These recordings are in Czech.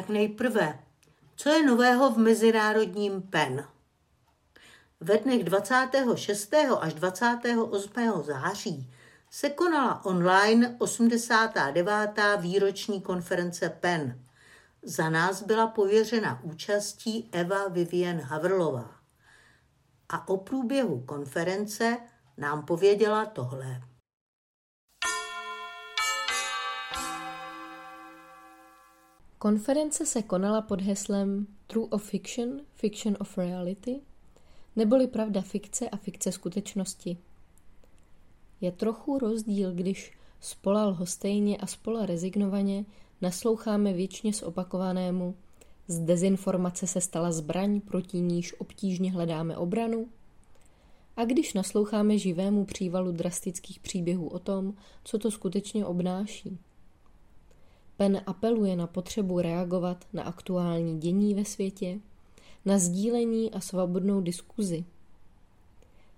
Tak nejprve, co je nového v mezinárodním PEN? Ve dnech 26. až 28. září se konala online 89. výroční konference PEN. Za nás byla pověřena účastí Eva Vivien Havrlová. A o průběhu konference nám pověděla tohle. Konference se konala pod heslem True of Fiction, Fiction of Reality, neboli pravda fikce a fikce skutečnosti. Je trochu rozdíl, když spola lhostejně a spola rezignovaně nasloucháme věčně zopakovanému z dezinformace se stala zbraň, proti níž obtížně hledáme obranu? A když nasloucháme živému přívalu drastických příběhů o tom, co to skutečně obnáší? Pen apeluje na potřebu reagovat na aktuální dění ve světě, na sdílení a svobodnou diskuzi.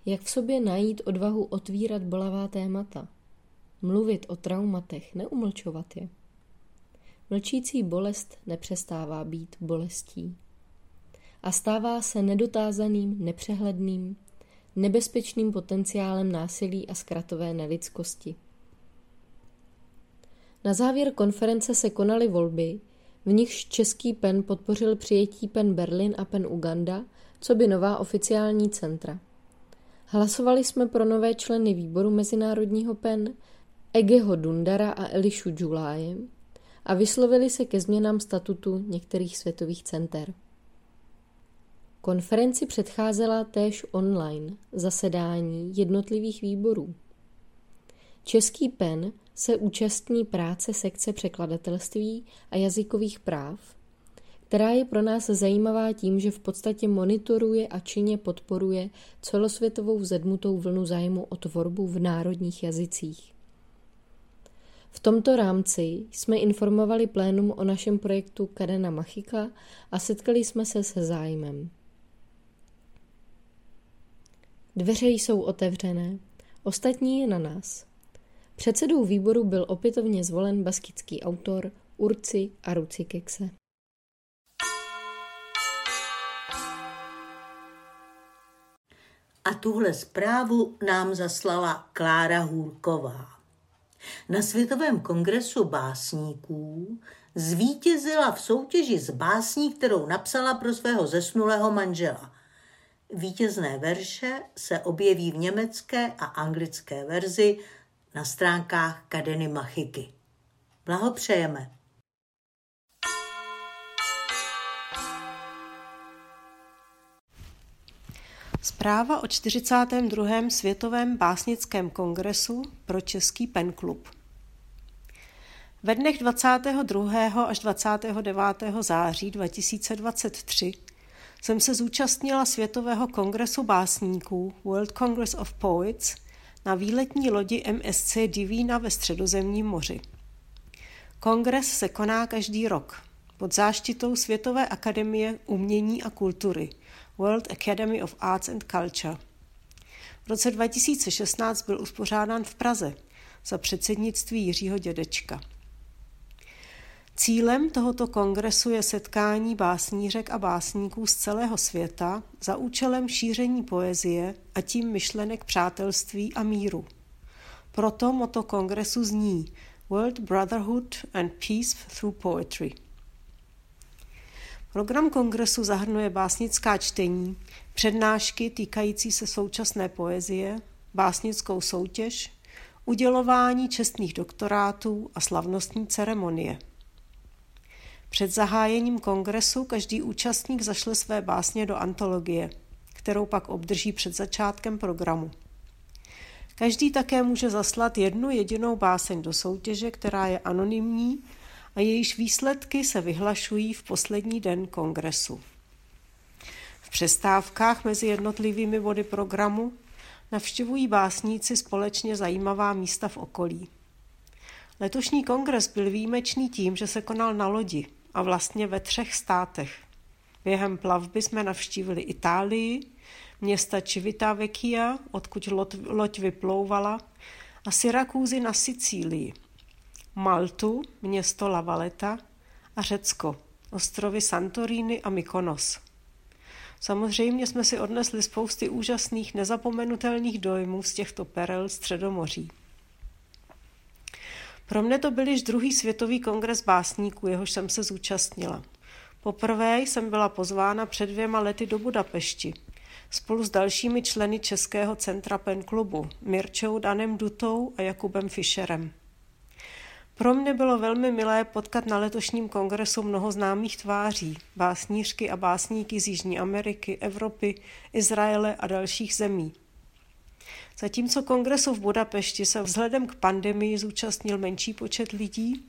Jak v sobě najít odvahu otvírat bolavá témata, mluvit o traumatech, neumlčovat je. Mlčící bolest nepřestává být bolestí a stává se nedotázaným, nepřehledným, nebezpečným potenciálem násilí a zkratové nelidskosti. Na závěr konference se konaly volby, v nichž český PEN podpořil přijetí PEN Berlin a PEN Uganda, co by nová oficiální centra. Hlasovali jsme pro nové členy výboru Mezinárodního PEN, Egeho Dundara a Elišu Džuláje a vyslovili se ke změnám statutu některých světových center. Konferenci předcházela též online zasedání jednotlivých výborů. Český PEN se účastní práce sekce překladatelství a jazykových práv, která je pro nás zajímavá tím, že v podstatě monitoruje a činně podporuje celosvětovou vzedmutou vlnu zájmu o tvorbu v národních jazycích. V tomto rámci jsme informovali plénum o našem projektu Kadena Machika a setkali jsme se se zájmem. Dveře jsou otevřené, ostatní je na nás. Předsedou výboru byl opětovně zvolen baskický autor Urci a Ruci Kekse. A tuhle zprávu nám zaslala Klára Hůrková. Na Světovém kongresu básníků zvítězila v soutěži s básní, kterou napsala pro svého zesnulého manžela. Vítězné verše se objeví v německé a anglické verzi na stránkách Kadeny Machiky. Blahopřejeme. Zpráva o 42. Světovém básnickém kongresu pro Český penklub. Ve dnech 22. až 29. září 2023 jsem se zúčastnila Světového kongresu básníků World Congress of Poets na výletní lodi MSC Divína ve středozemním moři. Kongres se koná každý rok pod záštitou Světové akademie umění a kultury World Academy of Arts and Culture. V roce 2016 byl uspořádán v Praze za předsednictví Jiřího Dědečka. Cílem tohoto kongresu je setkání básnířek a básníků z celého světa za účelem šíření poezie a tím myšlenek přátelství a míru. Proto moto kongresu zní World Brotherhood and Peace through Poetry. Program kongresu zahrnuje básnická čtení, přednášky týkající se současné poezie, básnickou soutěž, udělování čestných doktorátů a slavnostní ceremonie. Před zahájením kongresu každý účastník zašle své básně do antologie, kterou pak obdrží před začátkem programu. Každý také může zaslat jednu jedinou báseň do soutěže, která je anonymní a jejíž výsledky se vyhlašují v poslední den kongresu. V přestávkách mezi jednotlivými body programu navštěvují básníci společně zajímavá místa v okolí. Letošní kongres byl výjimečný tím, že se konal na lodi, a vlastně ve třech státech. Během plavby jsme navštívili Itálii, města Civitavecchia, odkud loď vyplouvala, a Syrakúzy na Sicílii, Maltu, město La Valeta a Řecko, ostrovy Santorini a Mykonos. Samozřejmě jsme si odnesli spousty úžasných, nezapomenutelných dojmů z těchto perel Středomoří. Pro mne to byl již druhý světový kongres básníků, jehož jsem se zúčastnila. Poprvé jsem byla pozvána před dvěma lety do Budapešti spolu s dalšími členy Českého centra Pen klubu Mirčou Danem Dutou a Jakubem Fischerem. Pro mě bylo velmi milé potkat na letošním kongresu mnoho známých tváří, básnířky a básníky z Jižní Ameriky, Evropy, Izraele a dalších zemí. Zatímco kongresu v Budapešti se vzhledem k pandemii zúčastnil menší počet lidí,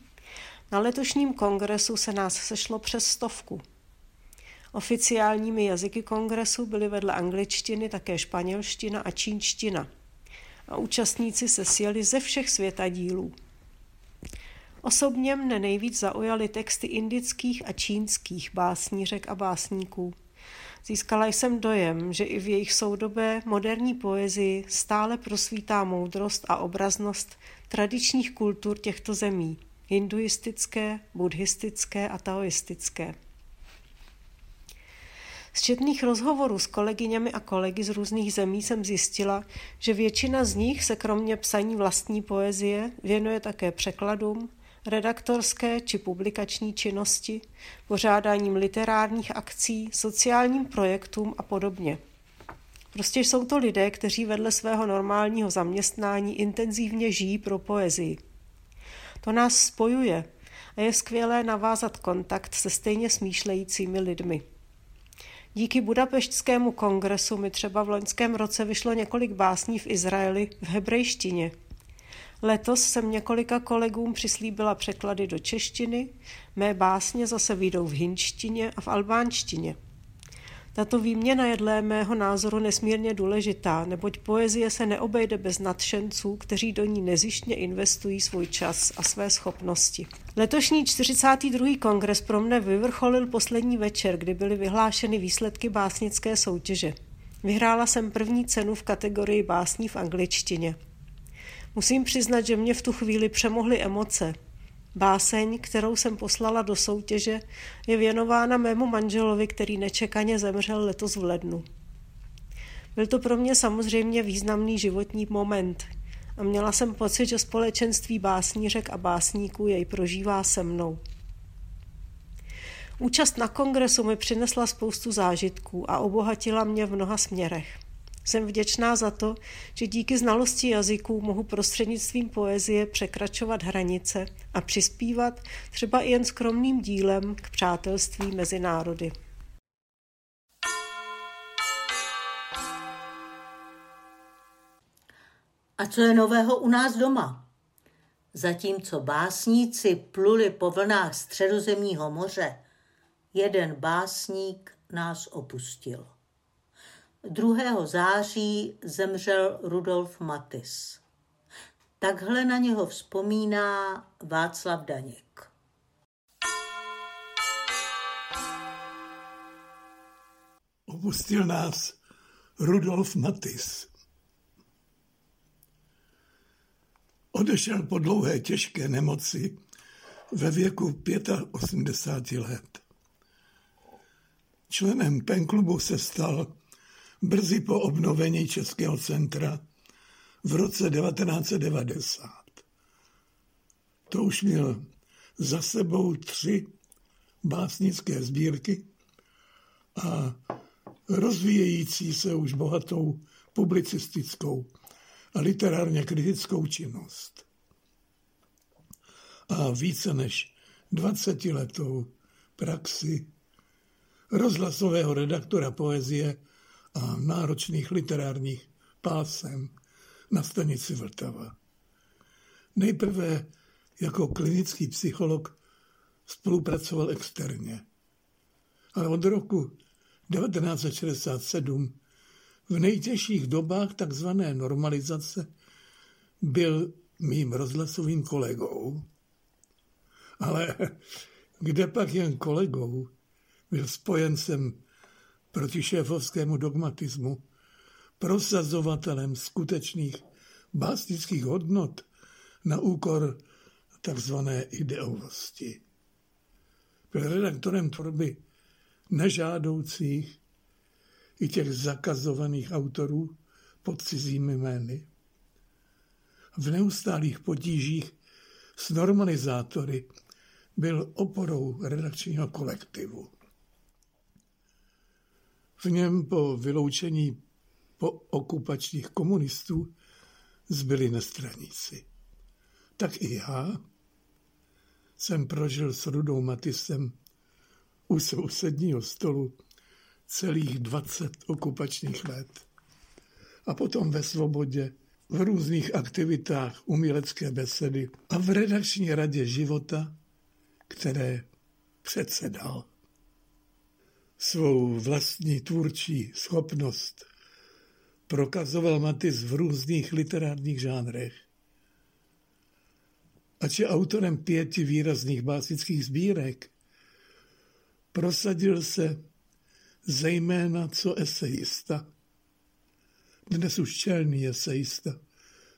na letošním kongresu se nás sešlo přes stovku. Oficiálními jazyky kongresu byly vedle angličtiny také španělština a čínština. A účastníci se sjeli ze všech světadílů. Osobně mne nejvíc zaujaly texty indických a čínských básnířek a básníků. Získala jsem dojem, že i v jejich soudobé moderní poezii stále prosvítá moudrost a obraznost tradičních kultur těchto zemí, hinduistické, buddhistické a taoistické. Z četných rozhovorů s kolegyněmi a kolegy z různých zemí jsem zjistila, že většina z nich se kromě psaní vlastní poezie věnuje také překladům, redaktorské či publikační činnosti, pořádáním literárních akcí, sociálním projektům a podobně. Prostě jsou to lidé, kteří vedle svého normálního zaměstnání intenzivně žijí pro poezii. To nás spojuje a je skvělé navázat kontakt se stejně smýšlejícími lidmi. Díky Budapeštskému kongresu mi třeba v loňském roce vyšlo několik básní v Izraeli v hebrejštině – Letos jsem několika kolegům přislíbila překlady do češtiny, mé básně zase výjdou v hinštině a v albánštině. Tato výměna je dle mého názoru nesmírně důležitá, neboť poezie se neobejde bez nadšenců, kteří do ní nezištně investují svůj čas a své schopnosti. Letošní 42. kongres pro mne vyvrcholil poslední večer, kdy byly vyhlášeny výsledky básnické soutěže. Vyhrála jsem první cenu v kategorii básní v angličtině. Musím přiznat, že mě v tu chvíli přemohly emoce. Báseň, kterou jsem poslala do soutěže, je věnována mému manželovi, který nečekaně zemřel letos v lednu. Byl to pro mě samozřejmě významný životní moment a měla jsem pocit, že společenství básnířek a básníků jej prožívá se mnou. Účast na kongresu mi přinesla spoustu zážitků a obohatila mě v mnoha směrech. Jsem vděčná za to, že díky znalosti jazyků mohu prostřednictvím poezie překračovat hranice a přispívat třeba i jen skromným dílem k přátelství mezi národy. A co je nového u nás doma? Zatímco básníci pluli po vlnách středozemního moře, jeden básník nás opustil. 2. září zemřel Rudolf Matis. Takhle na něho vzpomíná Václav Daněk. Opustil nás Rudolf Matis. Odešel po dlouhé těžké nemoci ve věku 85 let. Členem penklubu se stal brzy po obnovení Českého centra v roce 1990. To už měl za sebou tři básnické sbírky a rozvíjející se už bohatou publicistickou a literárně kritickou činnost. A více než 20 letou praxi rozhlasového redaktora poezie a náročných literárních pásem na stanici Vltava. Nejprve jako klinický psycholog spolupracoval externě, ale od roku 1967 v nejtěžších dobách takzvané normalizace byl mým rozhlasovým kolegou. Ale kde pak jen kolegou, byl spojencem proti šéfovskému dogmatismu, prosazovatelem skutečných básnických hodnot na úkor takzvané ideovosti. Byl redaktorem tvorby nežádoucích i těch zakazovaných autorů pod cizími jmény. V neustálých potížích s normalizátory byl oporou redakčního kolektivu. V něm po vyloučení po okupačních komunistů zbyli nestraníci. Tak i já jsem prožil s Rudou Matisem u sousedního stolu celých 20 okupačních let. A potom ve svobodě, v různých aktivitách umělecké besedy a v redakční radě života, které předsedal. Svou vlastní tvůrčí schopnost prokazoval Matis v různých literárních žánrech. Ač je autorem pěti výrazných básnických sbírek, prosadil se zejména co esejista. Dnes už čelný esejista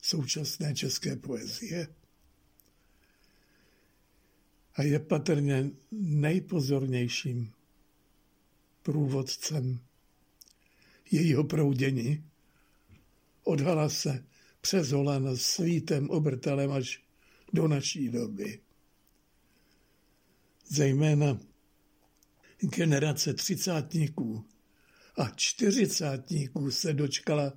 současné české poezie. A je patrně nejpozornějším průvodcem jejího proudění. Odhala se přes Holan svítem obrtelem až do naší doby. Zejména generace třicátníků a čtyřicátníků se dočkala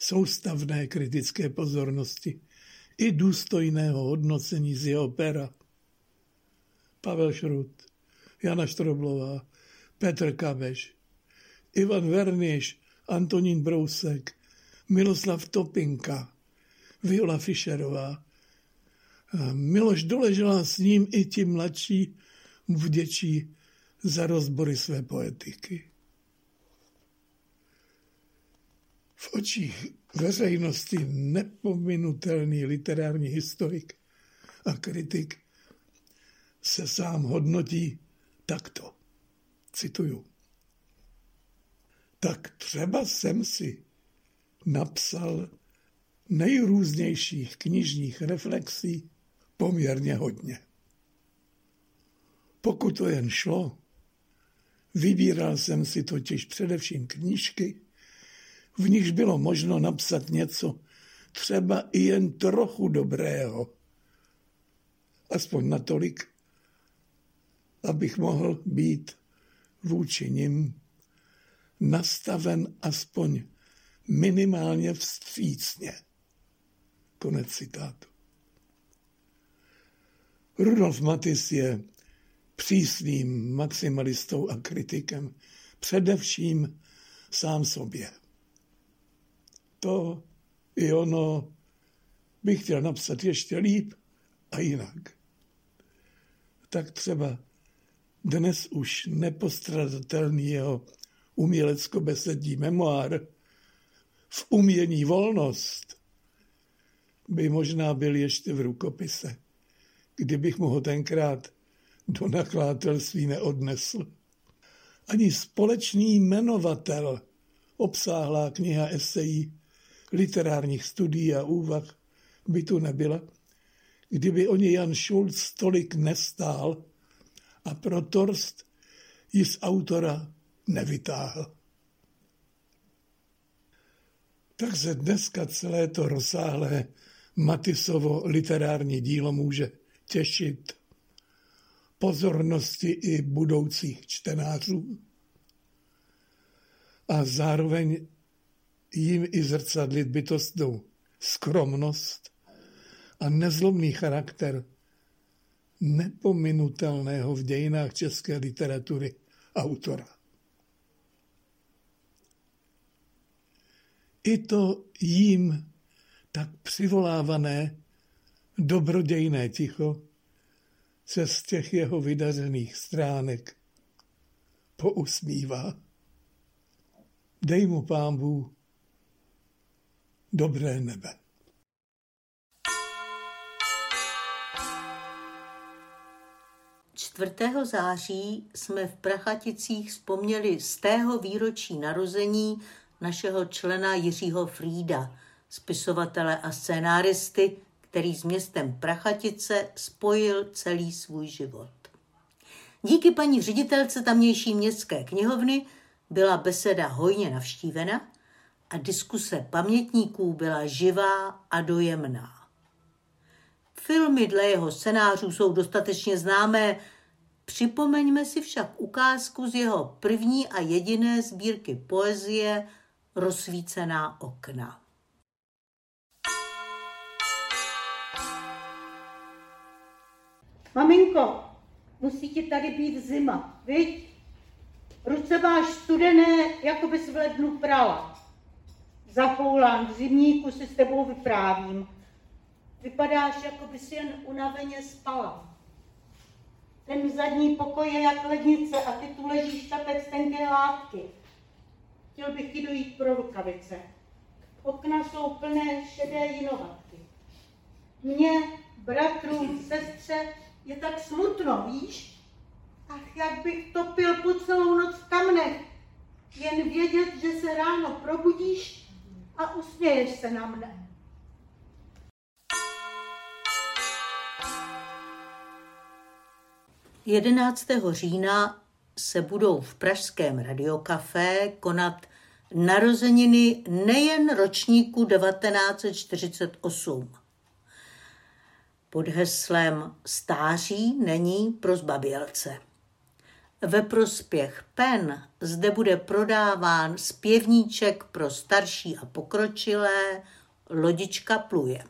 soustavné kritické pozornosti i důstojného hodnocení z jeho pera. Pavel Šrut, Jana Štroblová, Petr Kabeš, Ivan Verniš, Antonín Brousek, Miloslav Topinka, Viola Fischerová. Miloš doležela s ním i ti mladší vděčí za rozbory své poetiky. V očích veřejnosti nepominutelný literární historik a kritik se sám hodnotí takto. Cituju. Tak třeba jsem si napsal nejrůznějších knižních reflexí poměrně hodně. Pokud to jen šlo, Vybíral jsem si totiž především knížky, v nichž bylo možno napsat něco třeba i jen trochu dobrého. Aspoň natolik, abych mohl být vůči nim nastaven aspoň minimálně vstřícně. Konec citátu. Rudolf Matis je přísným maximalistou a kritikem, především sám sobě. To i ono bych chtěl napsat ještě líp a jinak. Tak třeba dnes už nepostradatelný jeho umělecko-besední memoár v umění volnost by možná byl ještě v rukopise, kdybych mu ho tenkrát do nakladatelství neodnesl. Ani společný jmenovatel obsáhlá kniha esejí, literárních studií a úvah by tu nebyla, kdyby o ně Jan Schulz tolik nestál a pro Torst ji z autora nevytáhl. Tak se dneska celé to rozsáhlé Matisovo literární dílo může těšit pozornosti i budoucích čtenářů a zároveň jim i zrcadlit bytostnou skromnost a nezlomný charakter nepominutelného v dějinách české literatury autora. I to jím tak přivolávané dobrodějné ticho se z těch jeho vydařených stránek pousmívá. Dej mu pámbu dobré nebe. Čtvrtého září jsme v Prachaticích vzpomněli z tého výročí narození našeho člena Jiřího Frída, spisovatele a scénáristy, který s městem Prachatice spojil celý svůj život. Díky paní ředitelce tamnější městské knihovny byla beseda hojně navštívena a diskuse pamětníků byla živá a dojemná. Filmy dle jeho scénářů jsou dostatečně známé, připomeňme si však ukázku z jeho první a jediné sbírky poezie Rozsvícená okna. Maminko, musí ti tady být zima, viď? Ruce máš studené, jako bys v lednu prala. Zafoulán v zimníku si s tebou vyprávím. Vypadáš, jako bys jen unaveně spala. Ten zadní pokoj je jak lednice a ty tu ležíš tapec tenké látky. Chtěl bych ti dojít pro rukavice. Okna jsou plné šedé jinovatky. Mně, bratrům, sestře, je tak smutno, víš? Ach, jak bych topil po celou noc v kamnech. Jen vědět, že se ráno probudíš a usměješ se na mne. Jedenáctého října se budou v pražském radiokafé konat narozeniny nejen ročníku 1948 pod heslem Stáří není pro zbabělce. Ve prospěch pen zde bude prodáván zpěvníček pro starší a pokročilé Lodička pluje.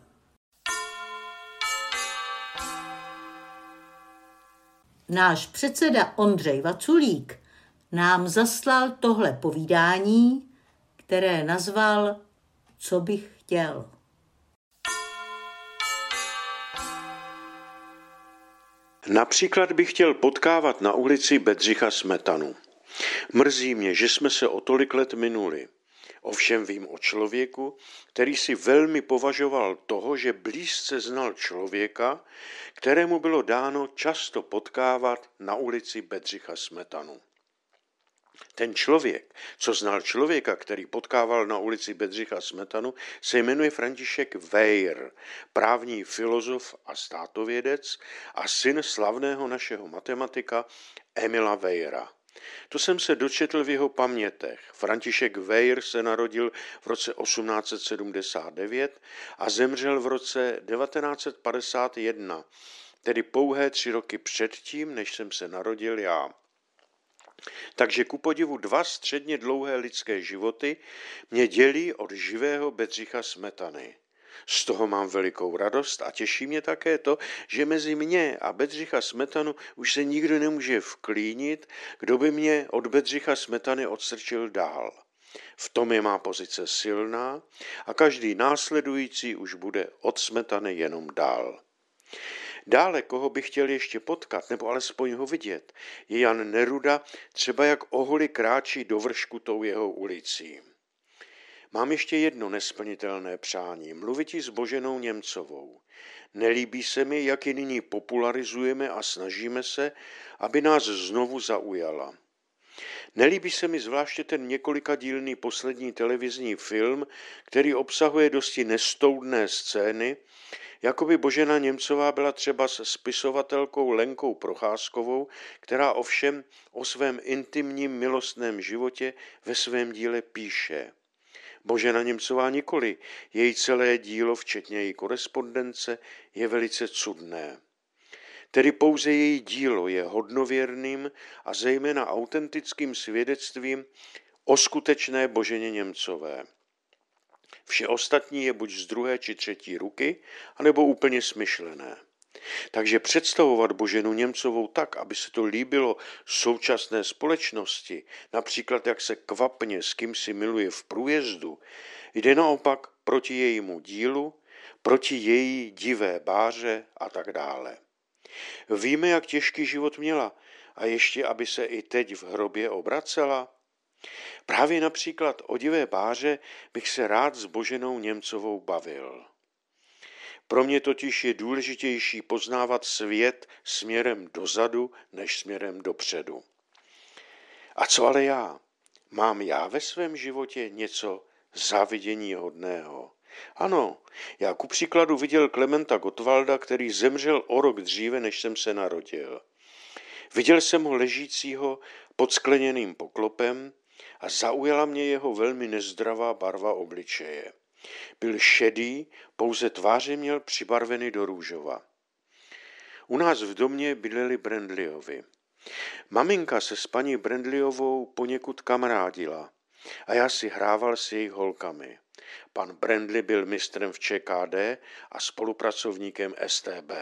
Náš předseda Ondřej Vaculík nám zaslal tohle povídání, které nazval Co bych chtěl. Například bych chtěl potkávat na ulici Bedřicha Smetanu. Mrzí mě, že jsme se o tolik let minuli. Ovšem vím o člověku, který si velmi považoval toho, že blízce znal člověka, kterému bylo dáno často potkávat na ulici Bedřicha Smetanu. Ten člověk, co znal člověka, který potkával na ulici Bedřicha Smetanu, se jmenuje František Weir, právní filozof a státovědec a syn slavného našeho matematika Emila Weira. To jsem se dočetl v jeho pamětech. František Weir se narodil v roce 1879 a zemřel v roce 1951, tedy pouhé tři roky předtím, než jsem se narodil já. Takže ku podivu dva středně dlouhé lidské životy mě dělí od živého Bedřicha Smetany. Z toho mám velikou radost a těší mě také to, že mezi mě a Bedřicha Smetanu už se nikdo nemůže vklínit, kdo by mě od Bedřicha Smetany odstrčil dál. V tom je má pozice silná a každý následující už bude od Smetany jenom dál. Dále, koho bych chtěl ještě potkat, nebo alespoň ho vidět, je Jan Neruda, třeba jak oholi kráčí do vršku tou jeho ulicí. Mám ještě jedno nesplnitelné přání, mluvit s Boženou Němcovou. Nelíbí se mi, jak ji nyní popularizujeme a snažíme se, aby nás znovu zaujala. Nelíbí se mi zvláště ten několika dílný poslední televizní film, který obsahuje dosti nestoudné scény, Jakoby Božena Němcová byla třeba s spisovatelkou Lenkou Procházkovou, která ovšem o svém intimním milostném životě ve svém díle píše. Božena Němcová nikoli, její celé dílo, včetně její korespondence, je velice cudné. Tedy pouze její dílo je hodnověrným a zejména autentickým svědectvím o skutečné Boženě Němcové. Vše ostatní je buď z druhé či třetí ruky, anebo úplně smyšlené. Takže představovat Boženu Němcovou tak, aby se to líbilo současné společnosti, například jak se kvapně s kým si miluje v průjezdu, jde naopak proti jejímu dílu, proti její divé báře a tak dále. Víme, jak těžký život měla a ještě, aby se i teď v hrobě obracela? Právě například o divé báře bych se rád s Boženou Němcovou bavil. Pro mě totiž je důležitější poznávat svět směrem dozadu než směrem dopředu. A co ale já? Mám já ve svém životě něco závidění hodného? Ano, já ku příkladu viděl Klementa Gottwalda, který zemřel o rok dříve, než jsem se narodil. Viděl jsem ho ležícího pod skleněným poklopem a zaujala mě jeho velmi nezdravá barva obličeje. Byl šedý, pouze tváře měl přibarvený do růžova. U nás v domě bydleli Brandliovi. Maminka se s paní Brandliovou poněkud kamarádila a já si hrával s jejich holkami. Pan Brandley byl mistrem v ČKD a spolupracovníkem STB.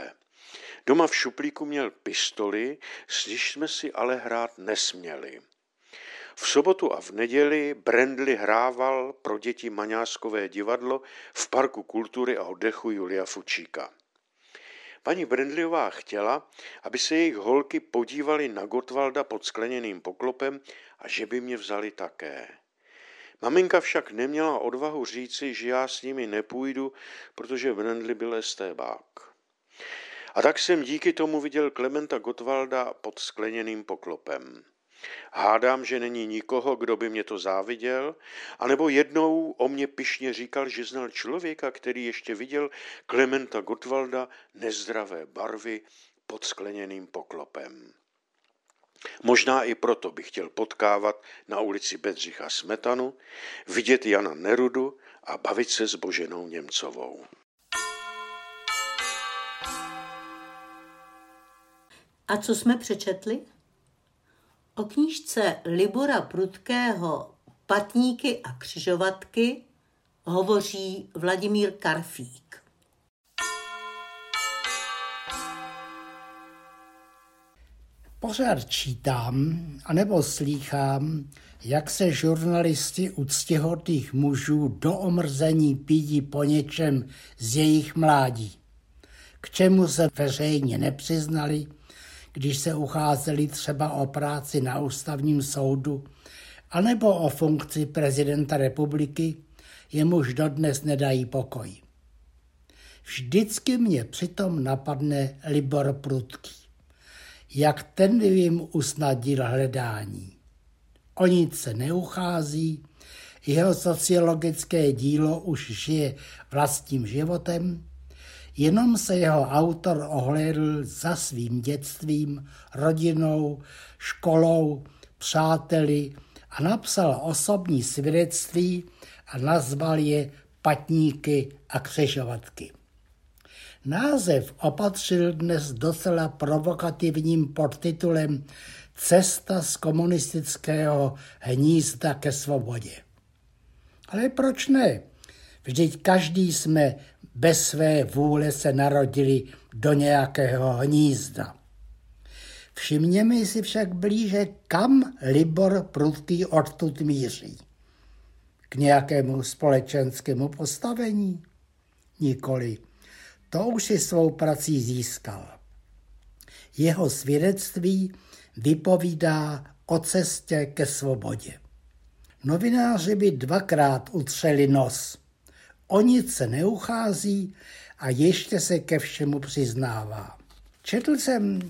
Doma v šuplíku měl pistoli, s jsme si ale hrát nesměli. V sobotu a v neděli Brandley hrával pro děti Maňáskové divadlo v Parku kultury a oddechu Julia Fučíka. Paní Brandleyová chtěla, aby se jejich holky podívali na Gotwalda pod skleněným poklopem a že by mě vzali také. Maminka však neměla odvahu říci, že já s nimi nepůjdu, protože Brandley byl estébák. A tak jsem díky tomu viděl Klementa Gotwalda pod skleněným poklopem. Hádám, že není nikoho, kdo by mě to záviděl, anebo jednou o mě pišně říkal, že znal člověka, který ještě viděl Klementa Gotwalda nezdravé barvy pod skleněným poklopem. Možná i proto bych chtěl potkávat na ulici Bedřicha Smetanu, vidět Jana Nerudu a bavit se s Boženou Němcovou. A co jsme přečetli? O knížce Libora Prudkého Patníky a křižovatky hovoří Vladimír Karfík. Pořád čítám, anebo slýchám, jak se žurnalisti úctěhodných mužů do omrzení pídí po něčem z jejich mládí, k čemu se veřejně nepřiznali, když se ucházeli třeba o práci na ústavním soudu, anebo o funkci prezidenta republiky, jemuž dodnes nedají pokoj. Vždycky mě přitom napadne Libor Prudký. Jak ten jim usnadil hledání. O nic se neuchází, jeho sociologické dílo už žije vlastním životem, Jenom se jeho autor ohlédl za svým dětstvím, rodinou, školou, přáteli a napsal osobní svědectví a nazval je Patníky a křižovatky. Název opatřil dnes docela provokativním podtitulem Cesta z komunistického hnízda ke svobodě. Ale proč ne? Vždyť každý jsme bez své vůle se narodili do nějakého hnízda. Všimněme si však blíže, kam Libor Prudký odtud míří. K nějakému společenskému postavení? Nikoli. To už si svou prací získal. Jeho svědectví vypovídá o cestě ke svobodě. Novináři by dvakrát utřeli nos – o nic se neuchází a ještě se ke všemu přiznává. Četl jsem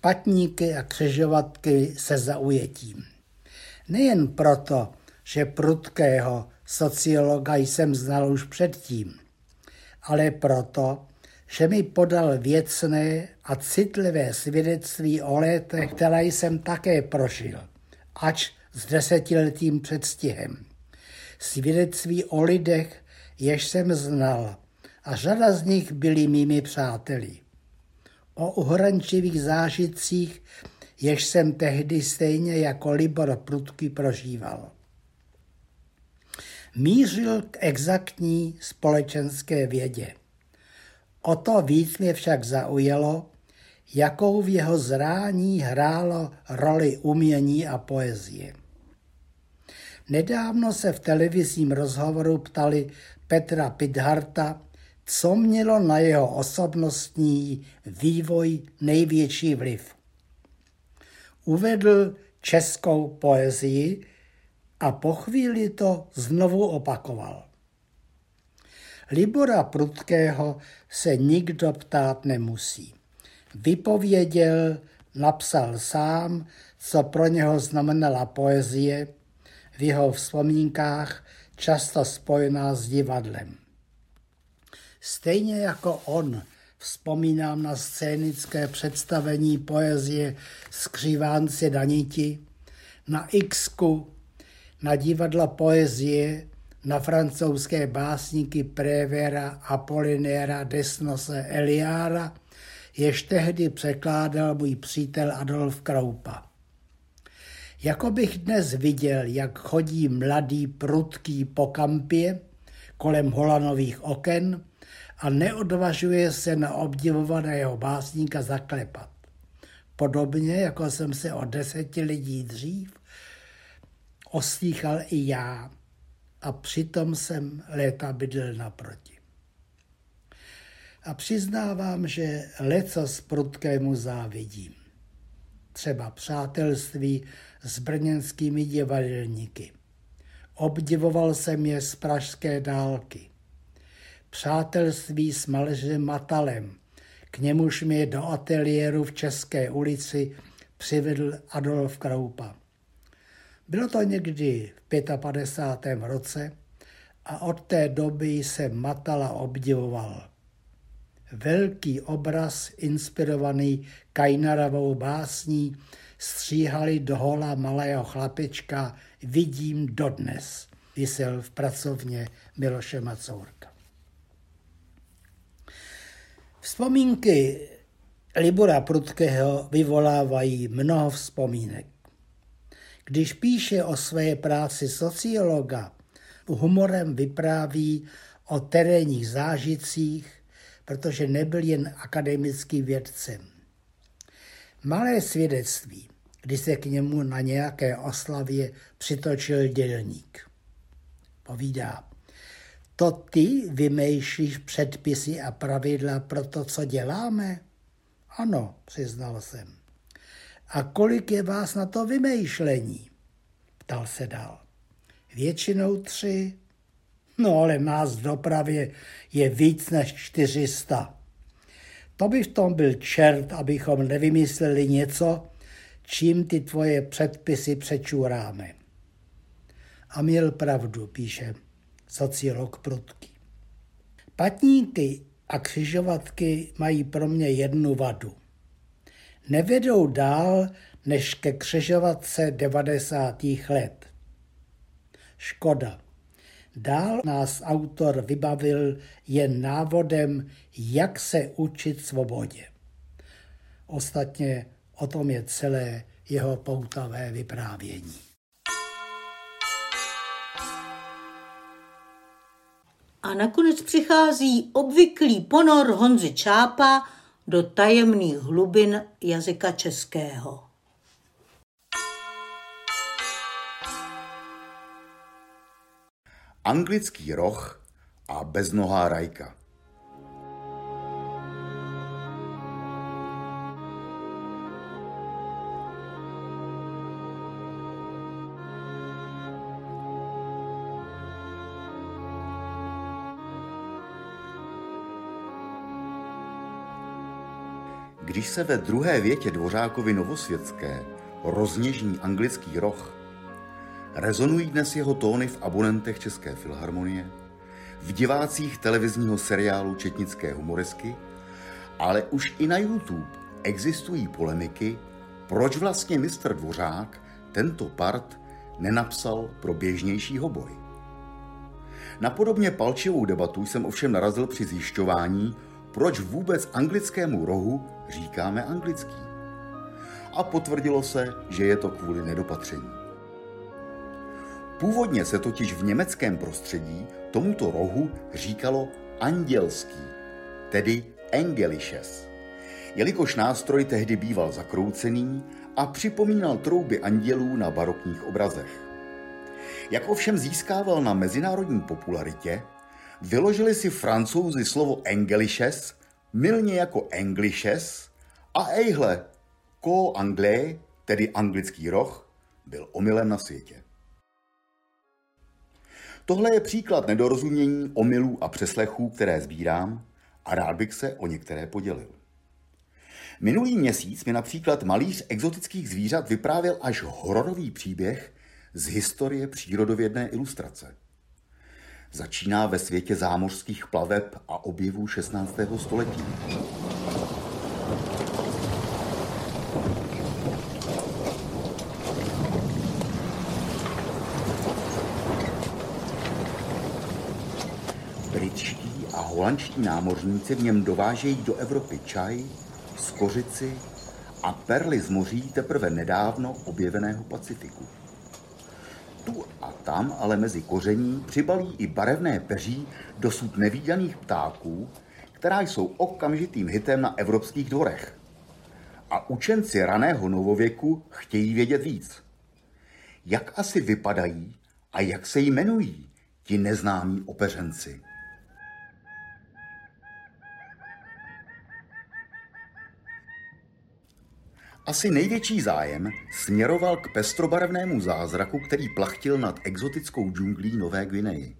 patníky a křižovatky se zaujetím. Nejen proto, že prudkého sociologa jsem znal už předtím, ale proto, že mi podal věcné a citlivé svědectví o letech, které jsem také prožil, ač s desetiletým předstihem. Svědectví o lidech, jež jsem znal, a řada z nich byli mými přáteli. O uhrančivých zážitcích, jež jsem tehdy stejně jako Libor Prudky prožíval. Mířil k exaktní společenské vědě. O to víc mě však zaujalo, jakou v jeho zrání hrálo roli umění a poezie. Nedávno se v televizním rozhovoru ptali Petra Pidharta, co mělo na jeho osobnostní vývoj největší vliv. Uvedl českou poezii a po chvíli to znovu opakoval. Libora Prudkého se nikdo ptát nemusí. Vypověděl, napsal sám, co pro něho znamenala poezie, v jeho vzpomínkách často spojená s divadlem. Stejně jako on Vzpomínám na scénické představení poezie Skřivánci Daniti, na x na divadla poezie, na francouzské básníky Prévera, Apolinéra, Desnose, Eliára, jež tehdy překládal můj přítel Adolf Kroupa. Jako bych dnes viděl, jak chodí mladý prudký po kampě kolem holanových oken a neodvažuje se na obdivovaného básníka zaklepat. Podobně, jako jsem se o deseti lidí dřív oslýchal i já a přitom jsem léta bydl naproti. A přiznávám, že leco z prudkému závidím. Třeba přátelství s brněnskými divadelníky. Obdivoval jsem je z pražské dálky. Přátelství s malžem Matalem, k němuž mě do ateliéru v České ulici přivedl Adolf Kroupa. Bylo to někdy v 55. roce a od té doby jsem Matala obdivoval. Velký obraz inspirovaný Kajnarovou básní stříhali do hola malého chlapečka, vidím dodnes, vysel v pracovně Miloše Macourka. Vzpomínky Libora Prudkého vyvolávají mnoho vzpomínek. Když píše o své práci sociologa, humorem vypráví o terénních zážitcích, protože nebyl jen akademickým vědcem. Malé svědectví, kdy se k němu na nějaké oslavě přitočil dělník. Povídá, to ty vymýšlíš předpisy a pravidla pro to, co děláme? Ano, přiznal jsem. A kolik je vás na to vymýšlení? Ptal se dál. Většinou tři. No ale nás v dopravě je víc než 400. To by v tom byl čert, abychom nevymysleli něco, čím ty tvoje předpisy přečuráme. A měl pravdu, píše sociolog Prudký. Patníky a křižovatky mají pro mě jednu vadu. Nevedou dál než ke křižovatce 90. let. Škoda. Dál nás autor vybavil jen návodem, jak se učit svobodě. Ostatně o tom je celé jeho poutavé vyprávění. A nakonec přichází obvyklý ponor Honzy Čápa do tajemných hlubin jazyka českého. Anglický roh a beznohá rajka. Když se ve druhé větě Dvořákovi Novosvětské rozněžní anglický roh, Rezonují dnes jeho tóny v abonentech České filharmonie, v divácích televizního seriálu Četnické humoresky, ale už i na YouTube existují polemiky, proč vlastně mistr Dvořák tento part nenapsal pro běžnějšího boj. Na podobně palčivou debatu jsem ovšem narazil při zjišťování, proč vůbec anglickému rohu říkáme anglický. A potvrdilo se, že je to kvůli nedopatření. Původně se totiž v německém prostředí tomuto rohu říkalo andělský, tedy Engelisches, jelikož nástroj tehdy býval zakroucený a připomínal trouby andělů na barokních obrazech. Jak ovšem získával na mezinárodní popularitě, vyložili si francouzi slovo Engelisches milně jako Englishes a ejhle, ko anglais, tedy anglický roh, byl omylem na světě. Tohle je příklad nedorozumění, omylů a přeslechů, které sbírám a rád bych se o některé podělil. Minulý měsíc mi například malíř exotických zvířat vyprávěl až hororový příběh z historie přírodovědné ilustrace. Začíná ve světě zámořských plaveb a objevů 16. století. Britští a holandští námořníci v něm dovážejí do Evropy čaj, skořici a perly z moří teprve nedávno objeveného Pacifiku. Tu a tam ale mezi koření přibalí i barevné peří dosud nevýdaných ptáků, která jsou okamžitým hitem na evropských dvorech. A učenci raného novověku chtějí vědět víc. Jak asi vypadají a jak se jmenují ti neznámí opeřenci? Asi největší zájem směroval k pestrobarevnému zázraku, který plachtil nad exotickou džunglí Nové Gvineji.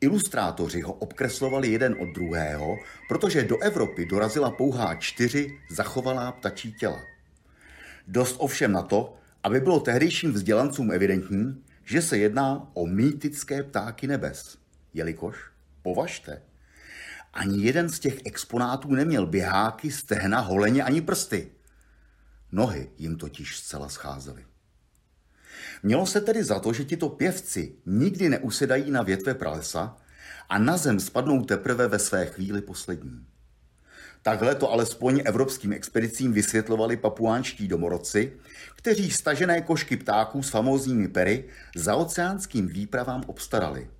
Ilustrátoři ho obkreslovali jeden od druhého, protože do Evropy dorazila pouhá čtyři zachovalá ptačí těla. Dost ovšem na to, aby bylo tehdejším vzdělancům evidentní, že se jedná o mýtické ptáky nebes. Jelikož, považte, ani jeden z těch exponátů neměl běháky, stehna, holeně ani prsty. Nohy jim totiž zcela scházely. Mělo se tedy za to, že tito pěvci nikdy neusedají na větve pralesa a na zem spadnou teprve ve své chvíli poslední. Takhle to alespoň evropským expedicím vysvětlovali papuánští domorodci, kteří stažené košky ptáků s famózními pery za oceánským výpravám obstarali.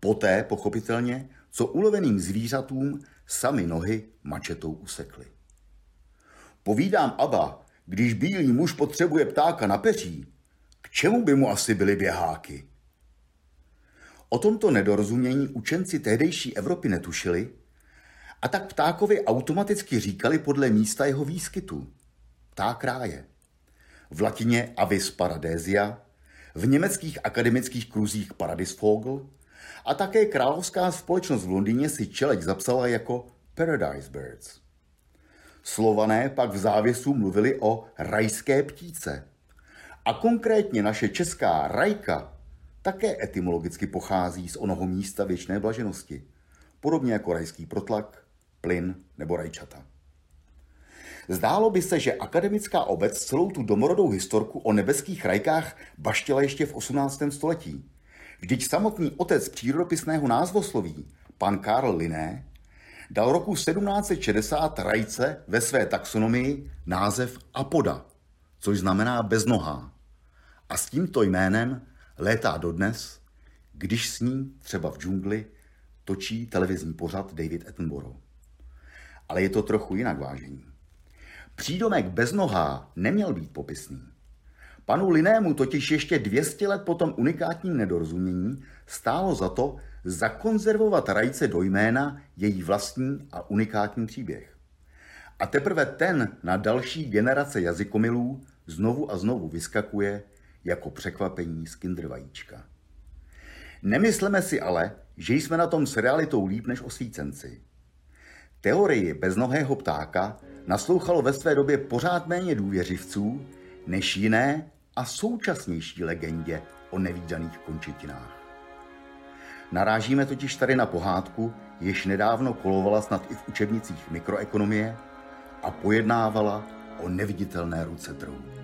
Poté, pochopitelně, co uloveným zvířatům sami nohy mačetou usekli. Povídám Aba, když bílý muž potřebuje ptáka na peří, k čemu by mu asi byly běháky? O tomto nedorozumění učenci tehdejší Evropy netušili a tak ptákovi automaticky říkali podle místa jeho výskytu. Pták ráje. V latině Avis paradésia, v německých akademických kruzích Paradisvogel a také královská společnost v Londýně si čeleť zapsala jako Paradise Birds. Slované pak v závěsu mluvili o rajské ptíce. A konkrétně naše česká rajka také etymologicky pochází z onoho místa věčné blaženosti, podobně jako rajský protlak, plyn nebo rajčata. Zdálo by se, že akademická obec celou tu domorodou historku o nebeských rajkách baštěla ještě v 18. století. Vždyť samotný otec přírodopisného názvosloví, pan Karl Linné, dal roku 1760 rajce ve své taxonomii název apoda, což znamená beznohá. A s tímto jménem létá dodnes, když s ní třeba v džungli točí televizní pořad David Attenborough. Ale je to trochu jinak vážení. Přídomek beznohá neměl být popisný. Panu Linému totiž ještě 200 let po tom unikátním nedorozumění stálo za to zakonzervovat rajce do jména její vlastní a unikátní příběh. A teprve ten na další generace jazykomilů znovu a znovu vyskakuje jako překvapení z kindervajíčka. Nemysleme si ale, že jsme na tom s realitou líp než osvícenci. Teorii beznohého ptáka naslouchalo ve své době pořád méně důvěřivců než jiné a současnější legendě o nevýdaných končetinách. Narážíme totiž tady na pohádku, jež nedávno kolovala snad i v učebnicích mikroekonomie a pojednávala o neviditelné ruce trhu.